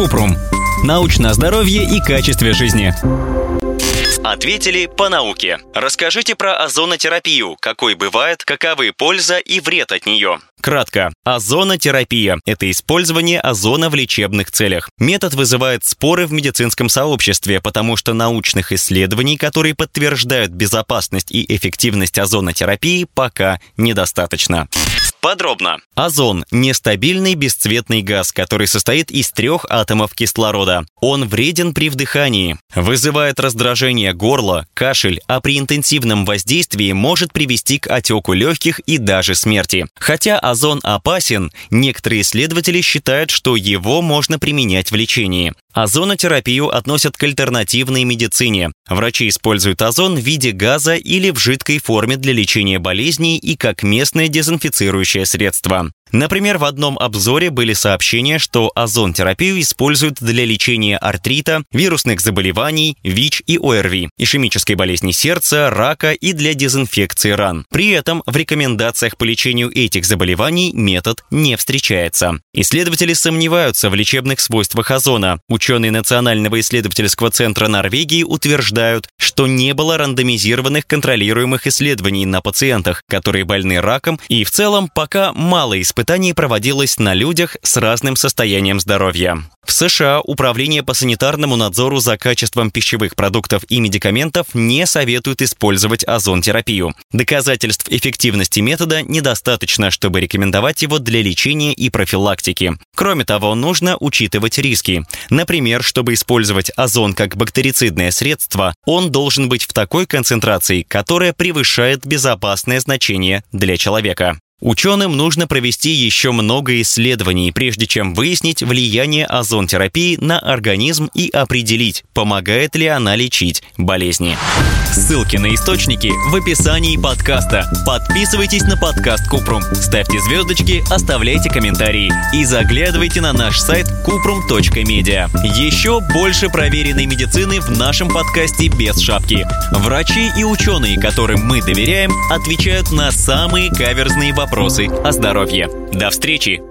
Купрум. Научное здоровье и качестве жизни. Ответили по науке. Расскажите про озонотерапию, какой бывает, каковы польза и вред от нее. Кратко. Озонотерапия – это использование озона в лечебных целях. Метод вызывает споры в медицинском сообществе, потому что научных исследований, которые подтверждают безопасность и эффективность озонотерапии, пока недостаточно. Подробно. Озон – нестабильный бесцветный газ, который состоит из трех атомов кислорода. Он вреден при вдыхании, вызывает раздражение горла, кашель, а при интенсивном воздействии может привести к отеку легких и даже смерти. Хотя озон опасен, некоторые исследователи считают, что его можно применять в лечении. Озонотерапию относят к альтернативной медицине. Врачи используют озон в виде газа или в жидкой форме для лечения болезней и как местное дезинфицирующее средство. Например, в одном обзоре были сообщения, что озон-терапию используют для лечения артрита, вирусных заболеваний, ВИЧ и ОРВИ, ишемической болезни сердца, рака и для дезинфекции ран. При этом в рекомендациях по лечению этих заболеваний метод не встречается. Исследователи сомневаются в лечебных свойствах озона. Ученые Национального исследовательского центра Норвегии утверждают, что не было рандомизированных контролируемых исследований на пациентах, которые больны раком, и в целом пока мало испытаний испытаний проводилось на людях с разным состоянием здоровья. В США Управление по санитарному надзору за качеством пищевых продуктов и медикаментов не советует использовать озон-терапию. Доказательств эффективности метода недостаточно, чтобы рекомендовать его для лечения и профилактики. Кроме того, нужно учитывать риски. Например, чтобы использовать озон как бактерицидное средство, он должен быть в такой концентрации, которая превышает безопасное значение для человека. Ученым нужно провести еще много исследований, прежде чем выяснить влияние озон-терапии на организм и определить, помогает ли она лечить болезни. Ссылки на источники в описании подкаста. Подписывайтесь на подкаст Купрум, ставьте звездочки, оставляйте комментарии и заглядывайте на наш сайт kuprum.media. Еще больше проверенной медицины в нашем подкасте без шапки. Врачи и ученые, которым мы доверяем, отвечают на самые каверзные вопросы вопросы о здоровье. До встречи!